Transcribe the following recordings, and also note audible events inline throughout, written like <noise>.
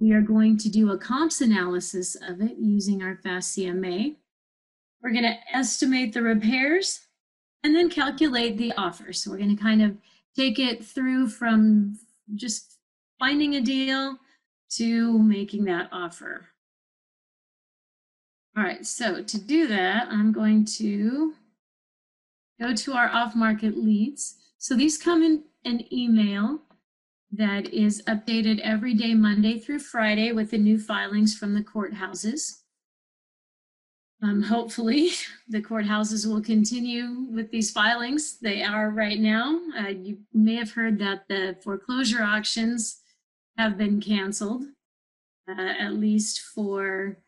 We are going to do a comps analysis of it using our FAST CMA. We're going to estimate the repairs and then calculate the offer. So we're going to kind of take it through from just finding a deal to making that offer. All right, so to do that, I'm going to go to our off-market leads. So these come in an email that is updated every day, Monday through Friday, with the new filings from the courthouses. Um, hopefully, <laughs> the courthouses will continue with these filings. They are right now. Uh, you may have heard that the foreclosure auctions have been canceled, uh, at least for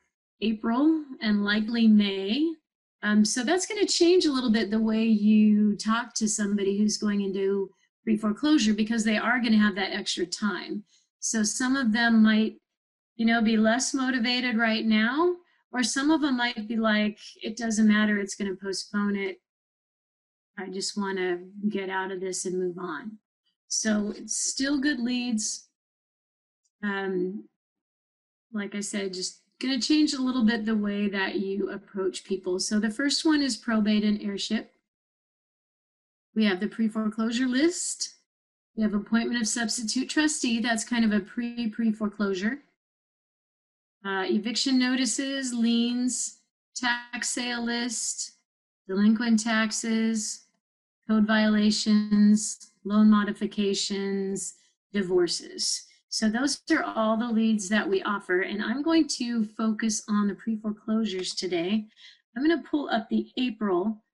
April and likely May. Um, so that's going to change a little bit the way you talk to somebody who's going into pre-foreclosure because they are going to have that extra time. So some of them might, you know, be less motivated right now, or some of them might be like, it doesn't matter, it's going to postpone it. I just want to get out of this and move on. So it's still good leads. Um, like I said, just going to change a little bit the way that you approach people. So the first one is probate and heirship. We have the pre-foreclosure list. We have appointment of substitute trustee. That's kind of a pre-pre-foreclosure. Uh, eviction notices, liens, tax sale list, delinquent taxes, code violations, loan modifications, divorces. So those are all the leads that we offer. And I'm going to focus on the pre-foreclosures today. I'm going to pull up the April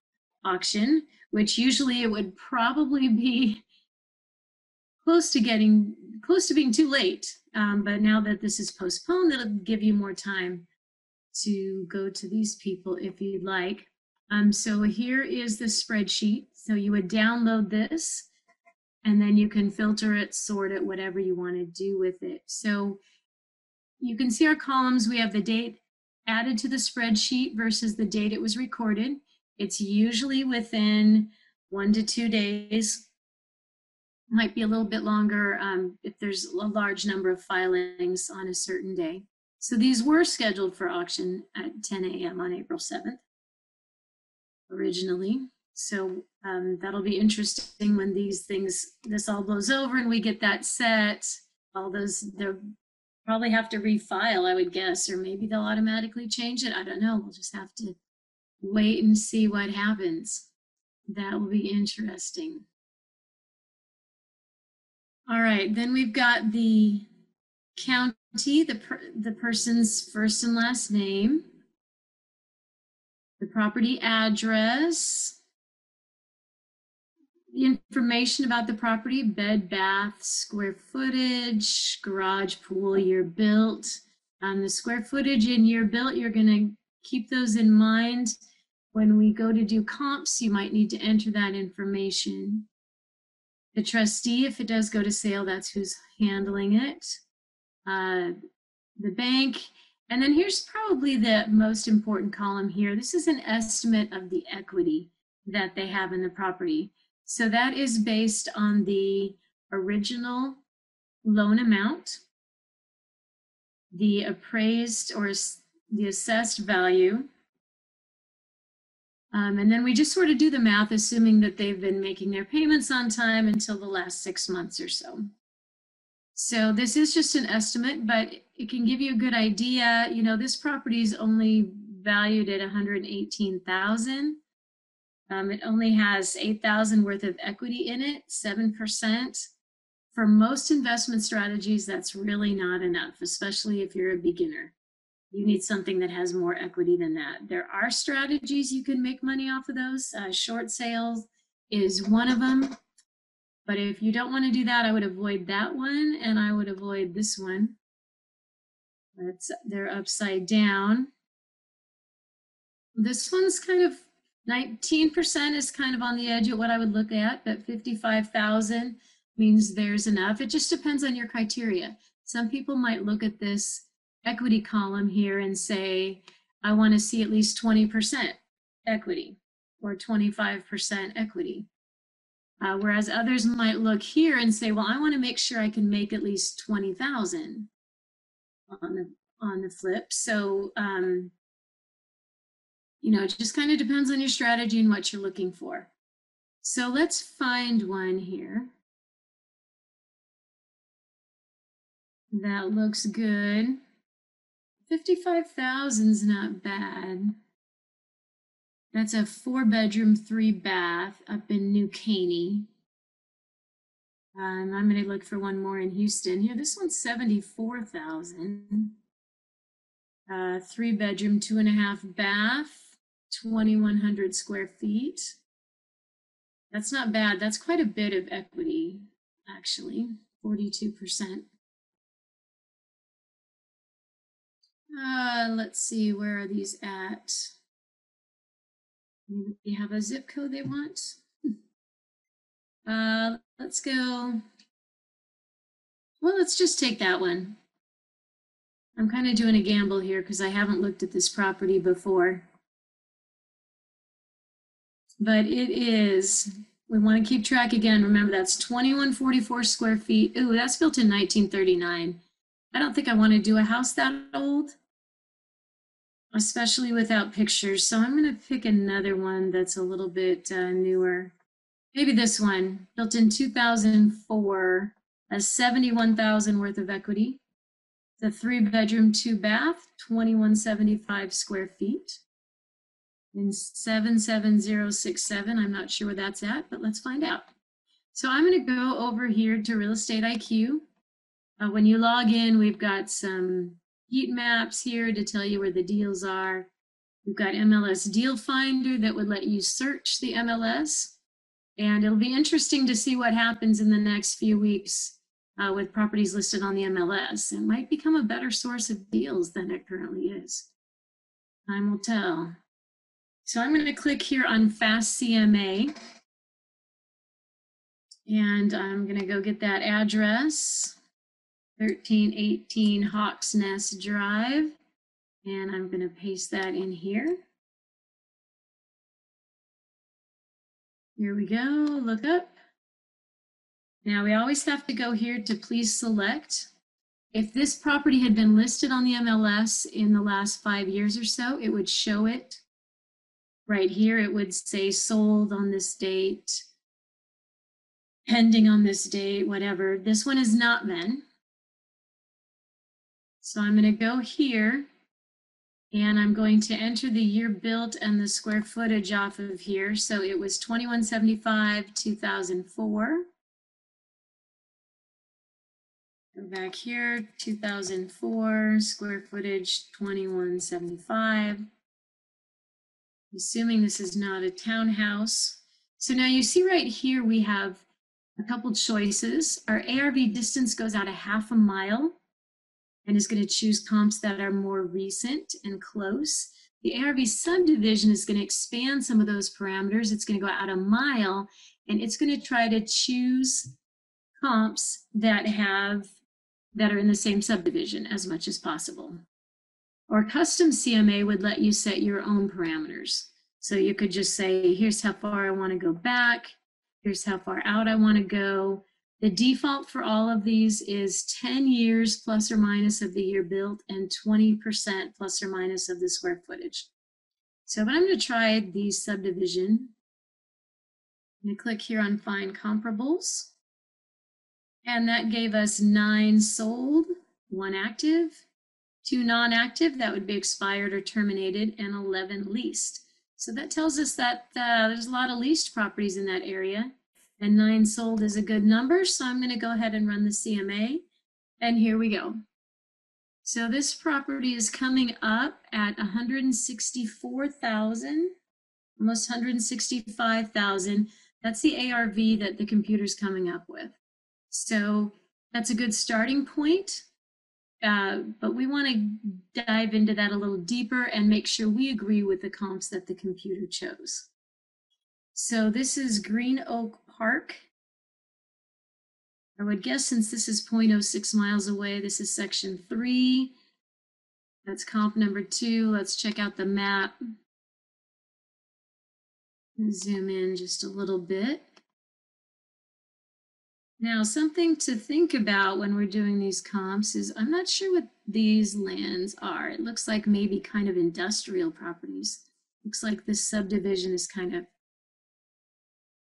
auction, which usually it would probably be close to getting close to being too late. Um, but now that this is postponed, it'll give you more time to go to these people if you'd like. Um, so here is the spreadsheet. So you would download this and then you can filter it, sort it, whatever you want to do with it. So you can see our columns. We have the date added to the spreadsheet versus the date it was recorded. It's usually within one to two days. Might be a little bit longer um, if there's a large number of filings on a certain day. So these were scheduled for auction at 10 a.m. on April 7th originally. So um, that'll be interesting when these things, this all blows over and we get that set. All those, they'll probably have to refile, I would guess, or maybe they'll automatically change it. I don't know. We'll just have to wait and see what happens. That will be interesting. All right, then we've got the county, the, per, the person's first and last name, the property address, the information about the property, bed, bath, square footage, garage, pool, year built. Um, the square footage and year built, you're gonna keep those in mind when we go to do comps, you might need to enter that information. The trustee, if it does go to sale, that's who's handling it. Uh, the bank, and then here's probably the most important column here. This is an estimate of the equity that they have in the property. So that is based on the original loan amount, the appraised or the assessed value, um, and then we just sort of do the math, assuming that they've been making their payments on time until the last six months or so. So this is just an estimate, but it can give you a good idea. You know, this property is only valued at 118,000. Um, it only has 8,000 worth of equity in it, 7%. For most investment strategies, that's really not enough, especially if you're a beginner you need something that has more equity than that. There are strategies you can make money off of those. Uh, short sales is one of them. But if you don't want to do that, I would avoid that one and I would avoid this one. That's they're upside down. This one's kind of 19% is kind of on the edge of what I would look at, but 55,000 means there's enough. It just depends on your criteria. Some people might look at this equity column here and say, I want to see at least 20% equity or 25% equity. Uh, whereas others might look here and say, well, I want to make sure I can make at least 20,000. on the on the flip. So um, you know, it just kind of depends on your strategy and what you're looking for. So let's find one here. That looks good. 55,000 is not bad. That's a four bedroom, three bath up in New Caney. Um, I'm going to look for one more in Houston. Here, this one's 74,000. Uh, three bedroom, two and a half bath, 2,100 square feet. That's not bad. That's quite a bit of equity, actually, 42%. Uh, let's see, where are these at? They have a zip code they want. Uh, let's go. Well, let's just take that one. I'm kind of doing a gamble here because I haven't looked at this property before. But it is, we want to keep track again. Remember, that's 2144 square feet. Ooh, that's built in 1939. I don't think I want to do a house that old, especially without pictures. So I'm going to pick another one that's a little bit uh, newer. Maybe this one, built in 2004, has 71,000 worth of equity. The three bedroom, two bath, 2175 square feet. In 77067, I'm not sure where that's at, but let's find out. So I'm going to go over here to Real Estate IQ. Uh, when you log in, we've got some heat maps here to tell you where the deals are. We've got MLS Deal Finder that would let you search the MLS. And it'll be interesting to see what happens in the next few weeks uh, with properties listed on the MLS. It might become a better source of deals than it currently is. Time will tell. So I'm going to click here on Fast CMA. And I'm going to go get that address, 1318 Hawks Nest Drive. And I'm going to paste that in here. Here we go, look up. Now we always have to go here to please select. If this property had been listed on the MLS in the last five years or so, it would show it right here. It would say sold on this date, pending on this date, whatever. This one has not been. So I'm going to go here and I'm going to enter the year built and the square footage off of here. So it was 2175, 2004. Go back here, 2004, square footage 2175. Assuming this is not a townhouse. So now you see right here we have a couple choices. Our ARV distance goes out a half a mile and is going to choose comps that are more recent and close. The ARV subdivision is going to expand some of those parameters. It's going to go out a mile and it's going to try to choose comps that have that are in the same subdivision as much as possible. Or custom CMA would let you set your own parameters. So you could just say, here's how far I want to go back. Here's how far out I want to go. The default for all of these is 10 years plus or minus of the year built and 20% plus or minus of the square footage. So but I'm going to try the subdivision. I'm going to click here on find comparables. And that gave us nine sold, one active, two non-active, that would be expired or terminated, and 11 leased. So that tells us that uh, there's a lot of leased properties in that area and nine sold is a good number. So I'm going to go ahead and run the CMA. And here we go. So this property is coming up at 164,000, almost 165,000. That's the ARV that the computer's coming up with. So that's a good starting point. Uh, but we want to dive into that a little deeper and make sure we agree with the comps that the computer chose. So this is Green Oak Park. I would guess since this is 0.06 miles away, this is section three. That's comp number two. Let's check out the map. Zoom in just a little bit. Now, something to think about when we're doing these comps is I'm not sure what these lands are. It looks like maybe kind of industrial properties. Looks like this subdivision is kind of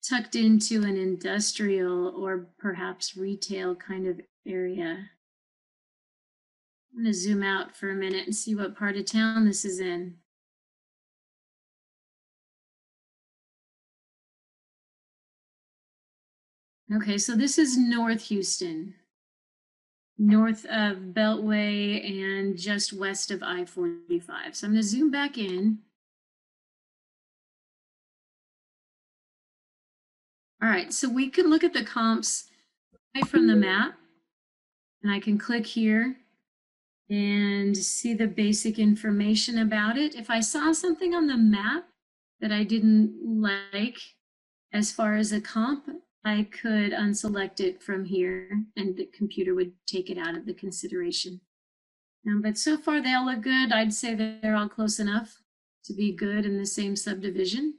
tucked into an industrial or perhaps retail kind of area. I'm going to zoom out for a minute and see what part of town this is in. Okay, so this is North Houston, north of Beltway and just west of I-45. So I'm going to zoom back in. All right, so we can look at the comps from the map. And I can click here and see the basic information about it. If I saw something on the map that I didn't like as far as a comp, I could unselect it from here and the computer would take it out of the consideration. Um, but so far they all look good. I'd say they're all close enough to be good in the same subdivision.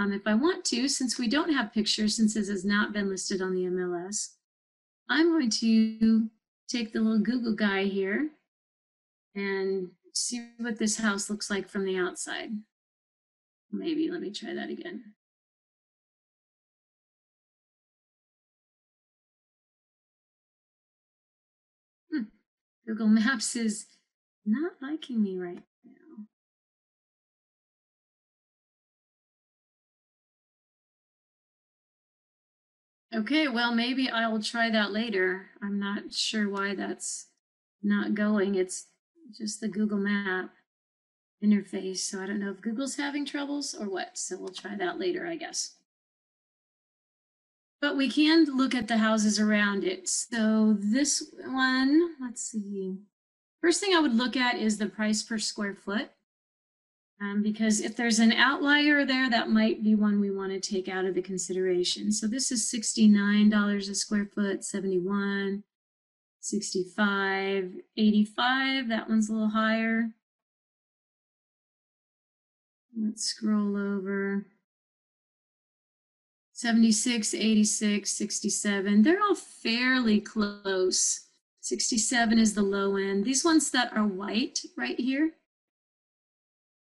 Um, if I want to, since we don't have pictures, since this has not been listed on the MLS, I'm going to take the little Google guy here and see what this house looks like from the outside. Maybe, let me try that again. Google Maps is not liking me right Okay, well, maybe I will try that later. I'm not sure why that's not going. It's just the Google Map interface. So I don't know if Google's having troubles or what. So we'll try that later, I guess. But we can look at the houses around it. So this one, let's see. First thing I would look at is the price per square foot. Um, because if there's an outlier there, that might be one we want to take out of the consideration. So this is $69 a square foot, 71, 65, 85. That one's a little higher. Let's scroll over. 76, 86, 67. They're all fairly close. 67 is the low end. These ones that are white right here,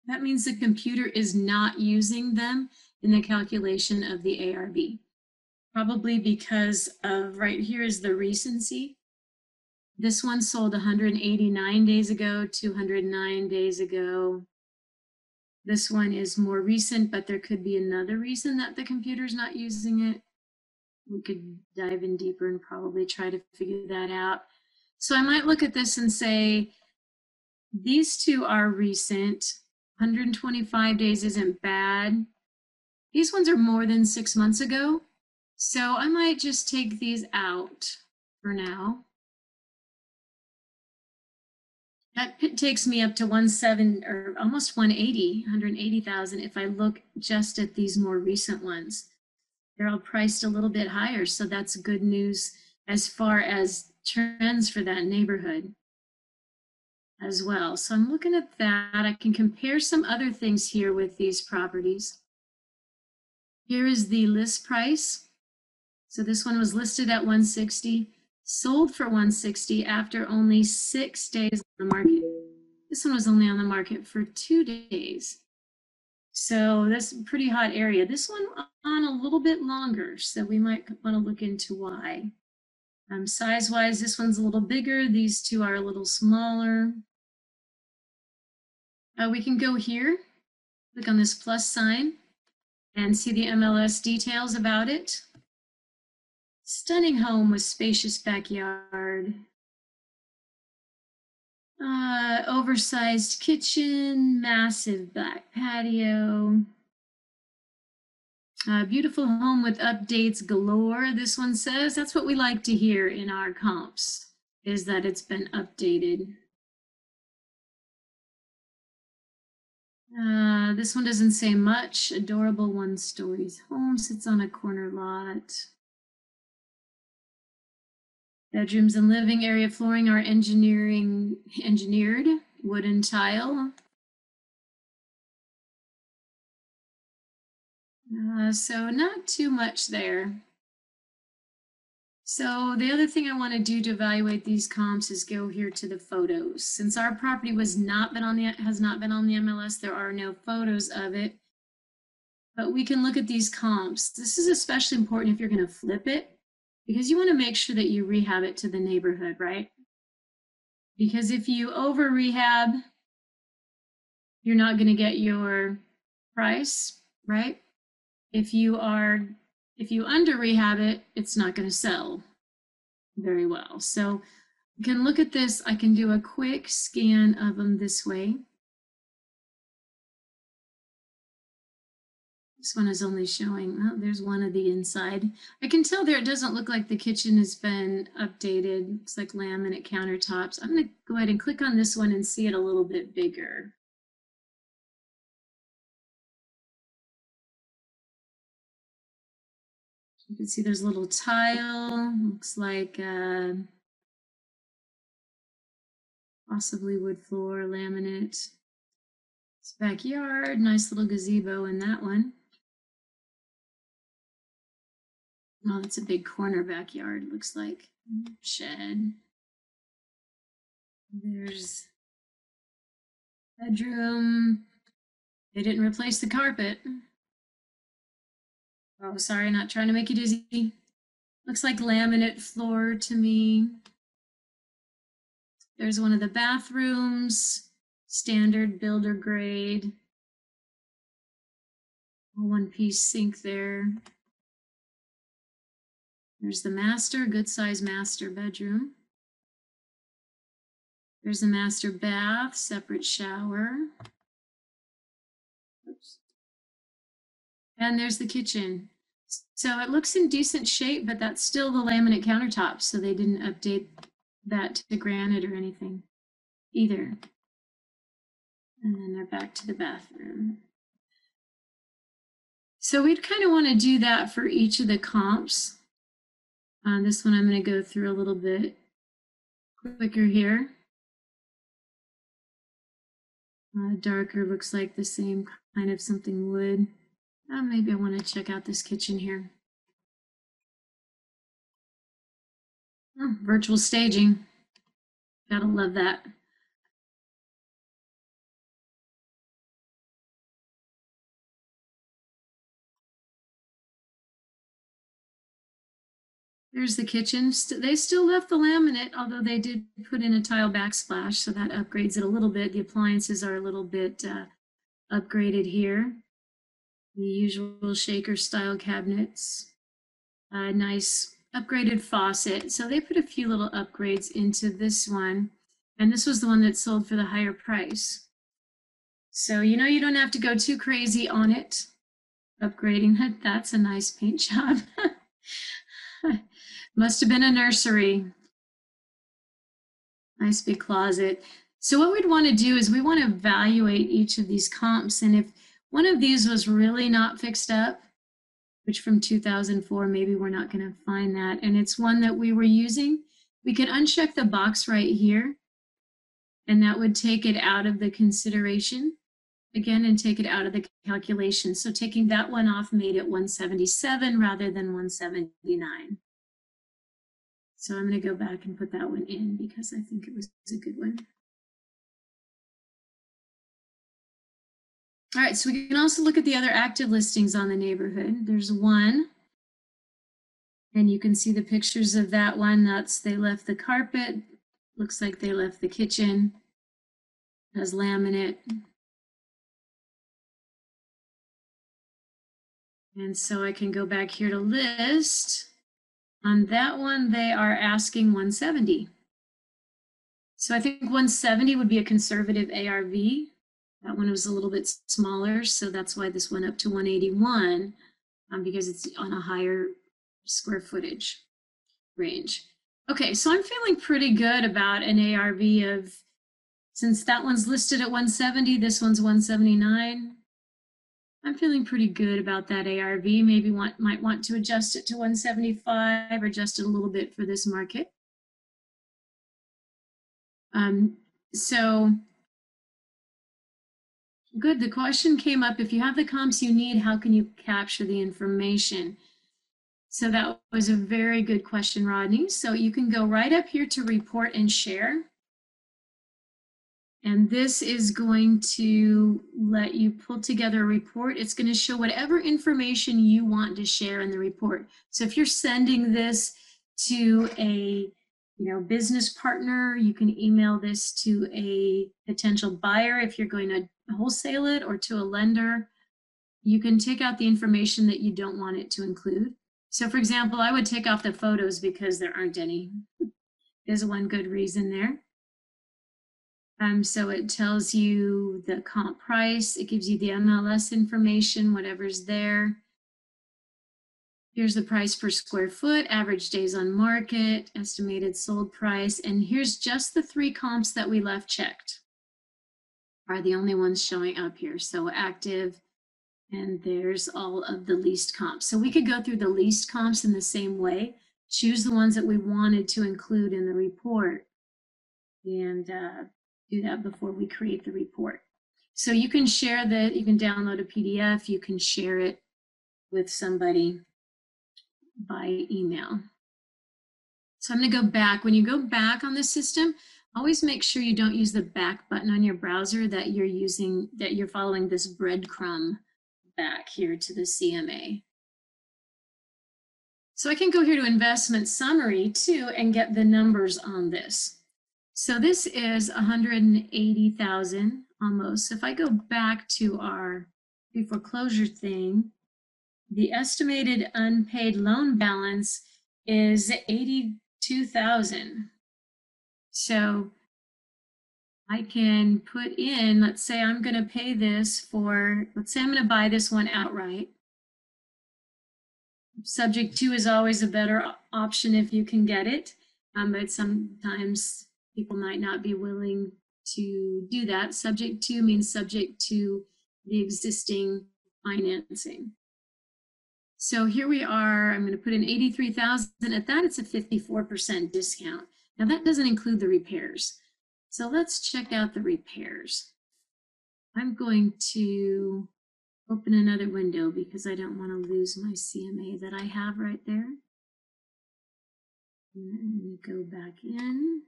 that means the computer is not using them in the calculation of the ARV. Probably because of right here is the recency. This one sold 189 days ago, 209 days ago, this one is more recent, but there could be another reason that the computer's not using it. We could dive in deeper and probably try to figure that out. So I might look at this and say, these two are recent. 125 days isn't bad. These ones are more than six months ago. So I might just take these out for now. That takes me up to 17 or almost 180, 180,000 if I look just at these more recent ones. They're all priced a little bit higher, so that's good news as far as trends for that neighborhood as well. So I'm looking at that. I can compare some other things here with these properties. Here is the list price. So this one was listed at 160 sold for 160 after only six days on the market. This one was only on the market for two days. So that's a pretty hot area. This one on a little bit longer, so we might want to look into why. Um, Size-wise, this one's a little bigger. These two are a little smaller. Uh, we can go here, click on this plus sign, and see the MLS details about it. Stunning home with spacious backyard. Uh, oversized kitchen, massive back patio. Uh, beautiful home with updates galore, this one says. That's what we like to hear in our comps, is that it's been updated. Uh, this one doesn't say much. Adorable one stories home sits on a corner lot. Bedrooms and living area flooring are engineering engineered wooden tile. Uh, so not too much there. So the other thing I want to do to evaluate these comps is go here to the photos. Since our property was not been on the has not been on the MLS, there are no photos of it. But we can look at these comps. This is especially important if you're going to flip it because you want to make sure that you rehab it to the neighborhood, right? Because if you over rehab, you're not going to get your price, right? If you are if you under rehab it, it's not going to sell very well. So you can look at this. I can do a quick scan of them this way. This one is only showing, oh, there's one of the inside. I can tell there it doesn't look like the kitchen has been updated. It's like laminate countertops. I'm going to go ahead and click on this one and see it a little bit bigger. You can see there's a little tile, looks like uh, possibly wood floor, laminate. It's backyard, nice little gazebo in that one. Oh, that's a big corner backyard, looks like. Shed. There's bedroom. They didn't replace the carpet. Oh, sorry, not trying to make you dizzy. Looks like laminate floor to me. There's one of the bathrooms, standard builder grade. One piece sink there. There's the master, good size master bedroom. There's the master bath, separate shower. Oops. And there's the kitchen. So it looks in decent shape, but that's still the laminate countertops. So they didn't update that to granite or anything either. And then they're back to the bathroom. So we'd kind of want to do that for each of the comps. Uh, this one I'm going to go through a little bit quicker here. Uh, darker looks like the same kind of something wood. Uh, maybe I want to check out this kitchen here. Oh, virtual staging. Gotta love that. There's the kitchen. They still left the laminate, although they did put in a tile backsplash, so that upgrades it a little bit. The appliances are a little bit uh, upgraded here the usual shaker style cabinets, a nice upgraded faucet. So they put a few little upgrades into this one. And this was the one that sold for the higher price. So you know you don't have to go too crazy on it. Upgrading that, that's a nice paint job. <laughs> Must have been a nursery. Nice big closet. So what we'd want to do is we want to evaluate each of these comps. And if one of these was really not fixed up, which from 2004, maybe we're not going to find that. And it's one that we were using. We could uncheck the box right here, and that would take it out of the consideration again and take it out of the calculation. So taking that one off made it 177 rather than 179. So I'm going to go back and put that one in because I think it was a good one. All right, so we can also look at the other active listings on the neighborhood. There's one, and you can see the pictures of that one. That's they left the carpet. Looks like they left the kitchen. Has laminate. And so I can go back here to list. On that one, they are asking 170. So I think 170 would be a conservative ARV. That one was a little bit smaller, so that's why this went up to 181 um, because it's on a higher square footage range. Okay, so I'm feeling pretty good about an ARV of, since that one's listed at 170, this one's 179. I'm feeling pretty good about that ARV. Maybe want, might want to adjust it to 175 or adjust it a little bit for this market. Um, so Good. The question came up if you have the comps you need, how can you capture the information? So that was a very good question, Rodney. So you can go right up here to report and share. And this is going to let you pull together a report. It's going to show whatever information you want to share in the report. So if you're sending this to a you know, business partner, you can email this to a potential buyer if you're going to wholesale it or to a lender. You can take out the information that you don't want it to include. So for example, I would take off the photos because there aren't any. There's one good reason there. Um, so it tells you the comp price, it gives you the MLS information, whatever's there. Here's the price per square foot, average days on market, estimated sold price, and here's just the three comps that we left checked are the only ones showing up here. So active, and there's all of the least comps. So we could go through the least comps in the same way, choose the ones that we wanted to include in the report, and uh, do that before we create the report. So you can share that, you can download a PDF, you can share it with somebody by email. So I'm gonna go back. When you go back on the system, always make sure you don't use the back button on your browser that you're using, that you're following this breadcrumb back here to the CMA. So I can go here to investment summary too and get the numbers on this. So this is 180,000 almost. So if I go back to our foreclosure thing, the estimated unpaid loan balance is 82,000. So I can put in, let's say I'm going to pay this for, let's say I'm going to buy this one outright. Subject to is always a better option if you can get it, um, but sometimes people might not be willing to do that. Subject to means subject to the existing financing. So here we are, I'm gonna put in 83,000. At that, it's a 54% discount. Now that doesn't include the repairs. So let's check out the repairs. I'm going to open another window because I don't want to lose my CMA that I have right there. And go back in.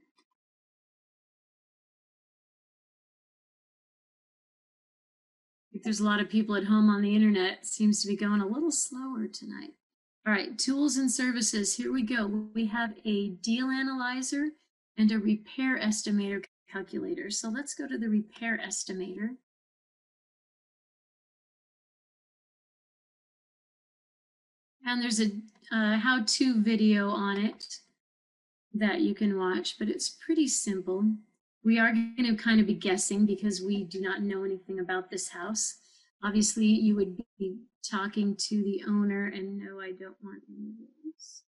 There's a lot of people at home on the internet, seems to be going a little slower tonight. All right, tools and services, here we go. We have a deal analyzer and a repair estimator calculator. So let's go to the repair estimator. And there's a uh, how-to video on it that you can watch, but it's pretty simple. We are going to kind of be guessing because we do not know anything about this house. Obviously, you would be talking to the owner, and no, I don't want any of those.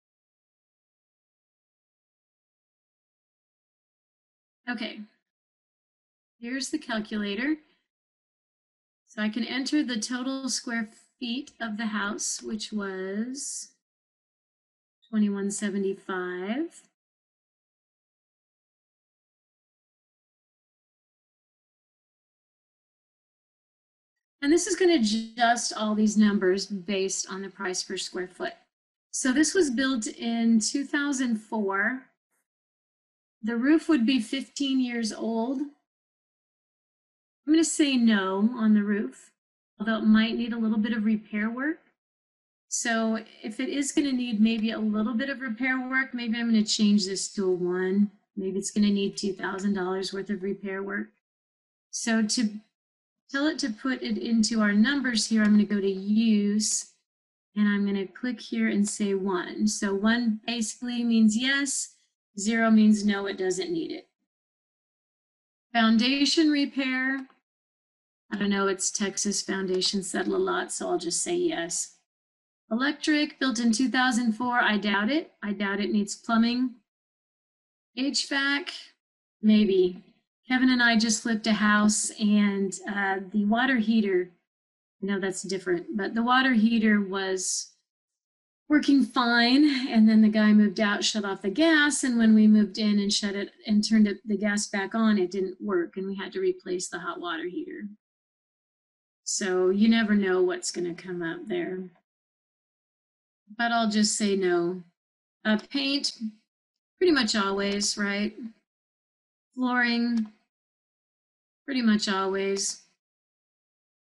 Okay, here's the calculator. So I can enter the total square feet of the house, which was 2175. And this is going to adjust all these numbers based on the price per square foot. So this was built in 2004. The roof would be 15 years old. I'm going to say no on the roof, although it might need a little bit of repair work. So if it is going to need maybe a little bit of repair work, maybe I'm going to change this to a one. Maybe it's going to need $2,000 worth of repair work. So to tell it to put it into our numbers here, I'm going to go to use and I'm going to click here and say one. So one basically means yes, zero means no, it doesn't need it. Foundation repair. I don't know, it's Texas Foundation Settle a lot, so I'll just say yes. Electric, built in 2004, I doubt it. I doubt it needs plumbing. HVAC, maybe. Kevin and I just flipped a house and uh, the water heater, No, that's different, but the water heater was working fine. And then the guy moved out, shut off the gas. And when we moved in and shut it and turned the gas back on, it didn't work. And we had to replace the hot water heater. So you never know what's going to come up there. but I'll just say no. Uh, paint, pretty much always, right? Flooring, pretty much always.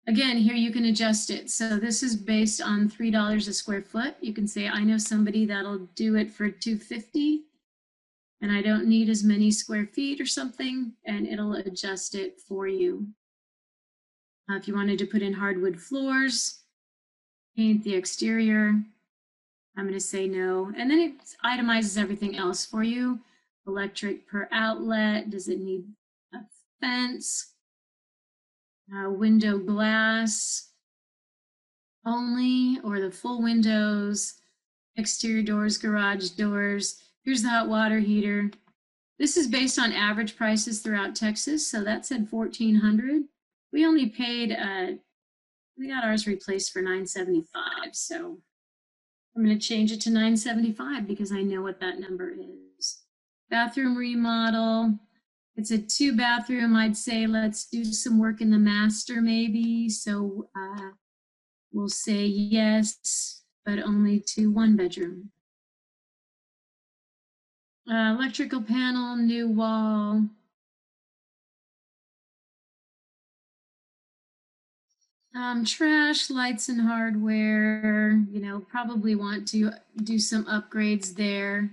Again, here you can adjust it. So this is based on $3 a square foot. You can say, I know somebody that'll do it for 250 and I don't need as many square feet or something, and it'll adjust it for you. Uh, if you wanted to put in hardwood floors, paint the exterior, I'm going to say no. And then it itemizes everything else for you. Electric per outlet. Does it need a fence? Uh, window glass only or the full windows, exterior doors, garage doors. Here's the hot water heater. This is based on average prices throughout Texas. So that said 1400. We only paid, uh, we got ours replaced for 975. So I'm going to change it to 975 because I know what that number is. Bathroom remodel. It's a two bathroom. I'd say let's do some work in the master maybe. So uh, we'll say yes, but only to one bedroom. Uh, electrical panel, new wall. Um, trash, lights and hardware, you know, probably want to do some upgrades there.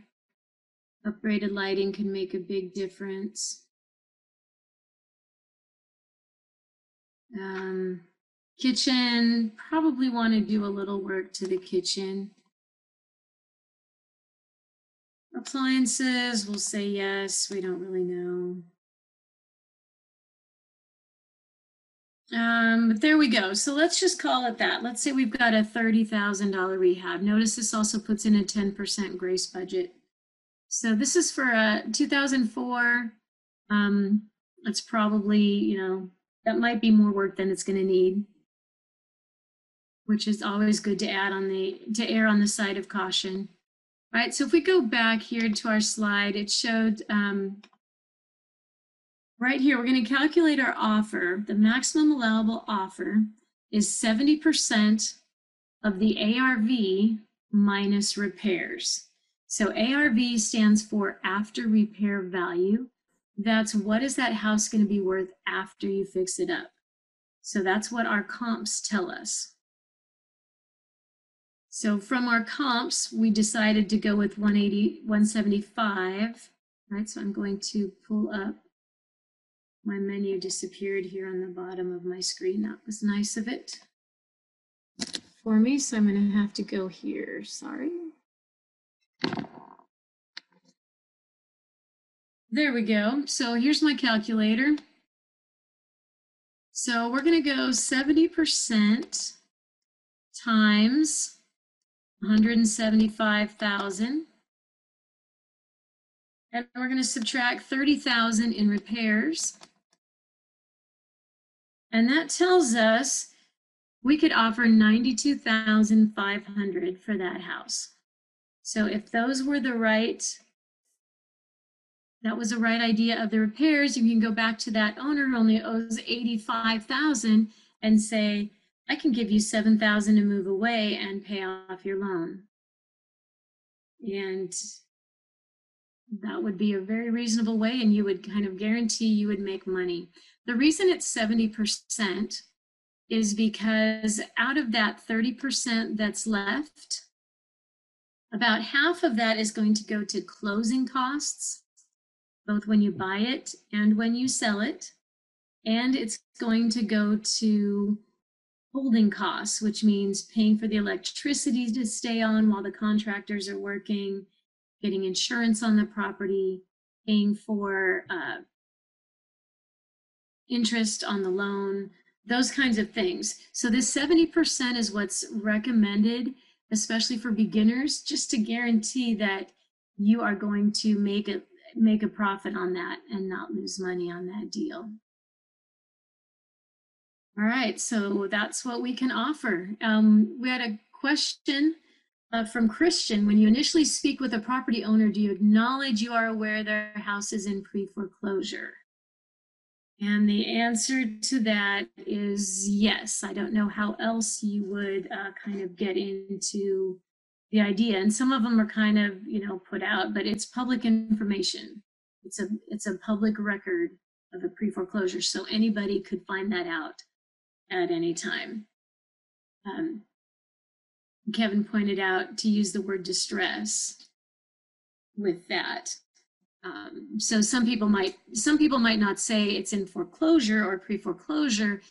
Upgraded lighting can make a big difference. Um, kitchen, probably want to do a little work to the kitchen. Appliances, we'll say yes, we don't really know. Um, but there we go. So let's just call it that. Let's say we've got a $30,000 rehab. Notice this also puts in a 10% grace budget. So this is for a 2004. Um, it's probably, you know, that might be more work than it's going to need, which is always good to add on the, to err on the side of caution. All right, so if we go back here to our slide, it showed um, Right here, we're going to calculate our offer. The maximum allowable offer is 70% of the ARV minus repairs. So ARV stands for after repair value. That's what is that house going to be worth after you fix it up. So that's what our comps tell us. So from our comps, we decided to go with 180, 175, right? So I'm going to pull up my menu disappeared here on the bottom of my screen. That was nice of it for me. So I'm going to have to go here. Sorry. There we go. So here's my calculator. So we're going to go 70% times 175,000. And we're going to subtract 30,000 in repairs. And that tells us we could offer 92,500 for that house. So if those were the right, that was the right idea of the repairs, you can go back to that owner who only owes 85,000 and say, I can give you 7,000 to move away and pay off your loan. And that would be a very reasonable way and you would kind of guarantee you would make money. The reason it's 70% is because out of that 30% that's left, about half of that is going to go to closing costs, both when you buy it and when you sell it. And it's going to go to holding costs, which means paying for the electricity to stay on while the contractors are working, getting insurance on the property, paying for uh, interest on the loan, those kinds of things. So this 70% is what's recommended, especially for beginners, just to guarantee that you are going to make a make a profit on that and not lose money on that deal. All right, so that's what we can offer. Um, we had a question uh, from Christian. When you initially speak with a property owner, do you acknowledge you are aware their house is in pre-foreclosure? And the answer to that is yes. I don't know how else you would uh, kind of get into the idea. And some of them are kind of, you know, put out, but it's public information. It's a it's a public record of a pre-foreclosure, so anybody could find that out at any time. Um, Kevin pointed out to use the word distress with that. Um, so some people might some people might not say it's in foreclosure or pre-foreclosure.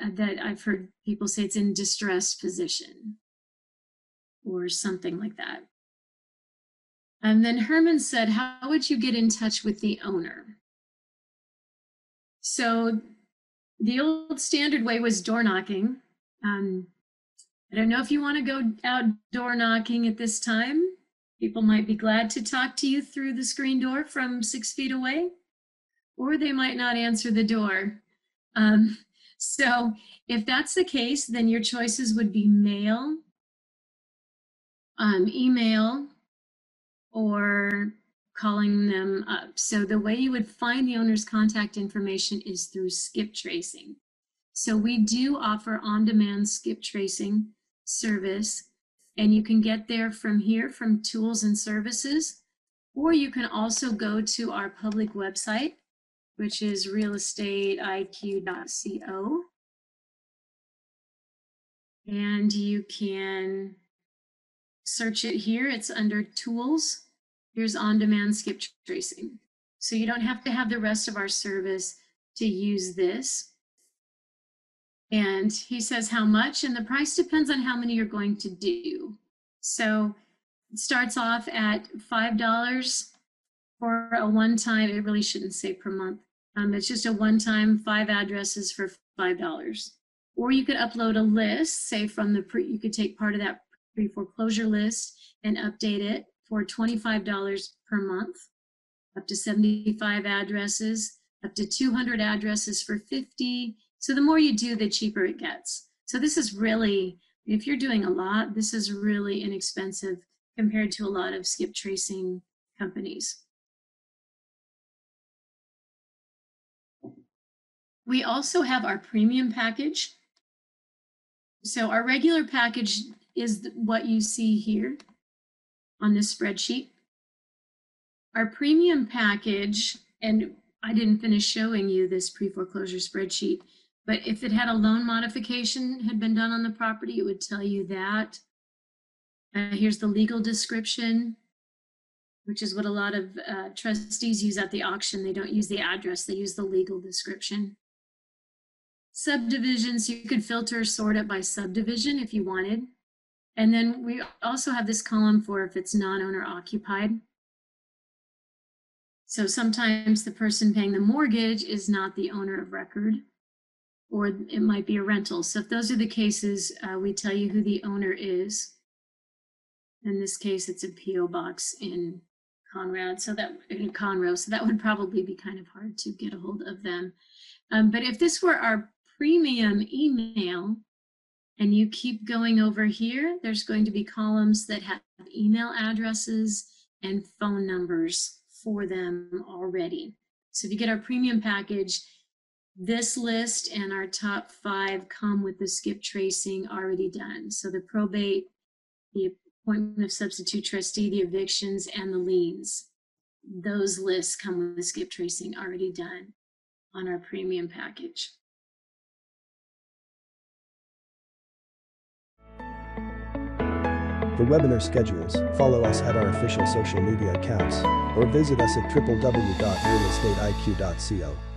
Uh, that I've heard people say it's in distressed position or something like that. And then Herman said, How would you get in touch with the owner? So the old standard way was door knocking. Um, I don't know if you want to go out door knocking at this time. People might be glad to talk to you through the screen door from six feet away, or they might not answer the door. Um, so if that's the case, then your choices would be mail, um, email, or calling them up. So the way you would find the owner's contact information is through skip tracing. So we do offer on-demand skip tracing service and you can get there from here from tools and services or you can also go to our public website which is realestateiq.co and you can search it here it's under tools Here's on-demand skip tracing. So you don't have to have the rest of our service to use this. And he says how much, and the price depends on how many you're going to do. So it starts off at $5 for a one-time, it really shouldn't say per month. Um, it's just a one-time five addresses for $5. Or you could upload a list, say from the pre, you could take part of that pre-foreclosure list and update it for $25 per month, up to 75 addresses, up to 200 addresses for 50. So the more you do, the cheaper it gets. So this is really, if you're doing a lot, this is really inexpensive compared to a lot of skip tracing companies. We also have our premium package. So our regular package is what you see here on this spreadsheet. Our premium package, and I didn't finish showing you this pre-foreclosure spreadsheet, but if it had a loan modification had been done on the property, it would tell you that. Uh, here's the legal description, which is what a lot of uh, trustees use at the auction. They don't use the address, they use the legal description. Subdivisions, you could filter, sort it by subdivision if you wanted. And then we also have this column for if it's non-owner occupied. So sometimes the person paying the mortgage is not the owner of record, or it might be a rental. So if those are the cases, uh, we tell you who the owner is. In this case, it's a PO box in Conrad, so that in Conroe, so that would probably be kind of hard to get a hold of them. Um, but if this were our premium email, and you keep going over here, there's going to be columns that have email addresses and phone numbers for them already. So if you get our premium package, this list and our top five come with the skip tracing already done. So the probate, the appointment of substitute trustee, the evictions, and the liens. Those lists come with the skip tracing already done on our premium package. For webinar schedules, follow us at our official social media accounts or visit us at www.realestateiq.co.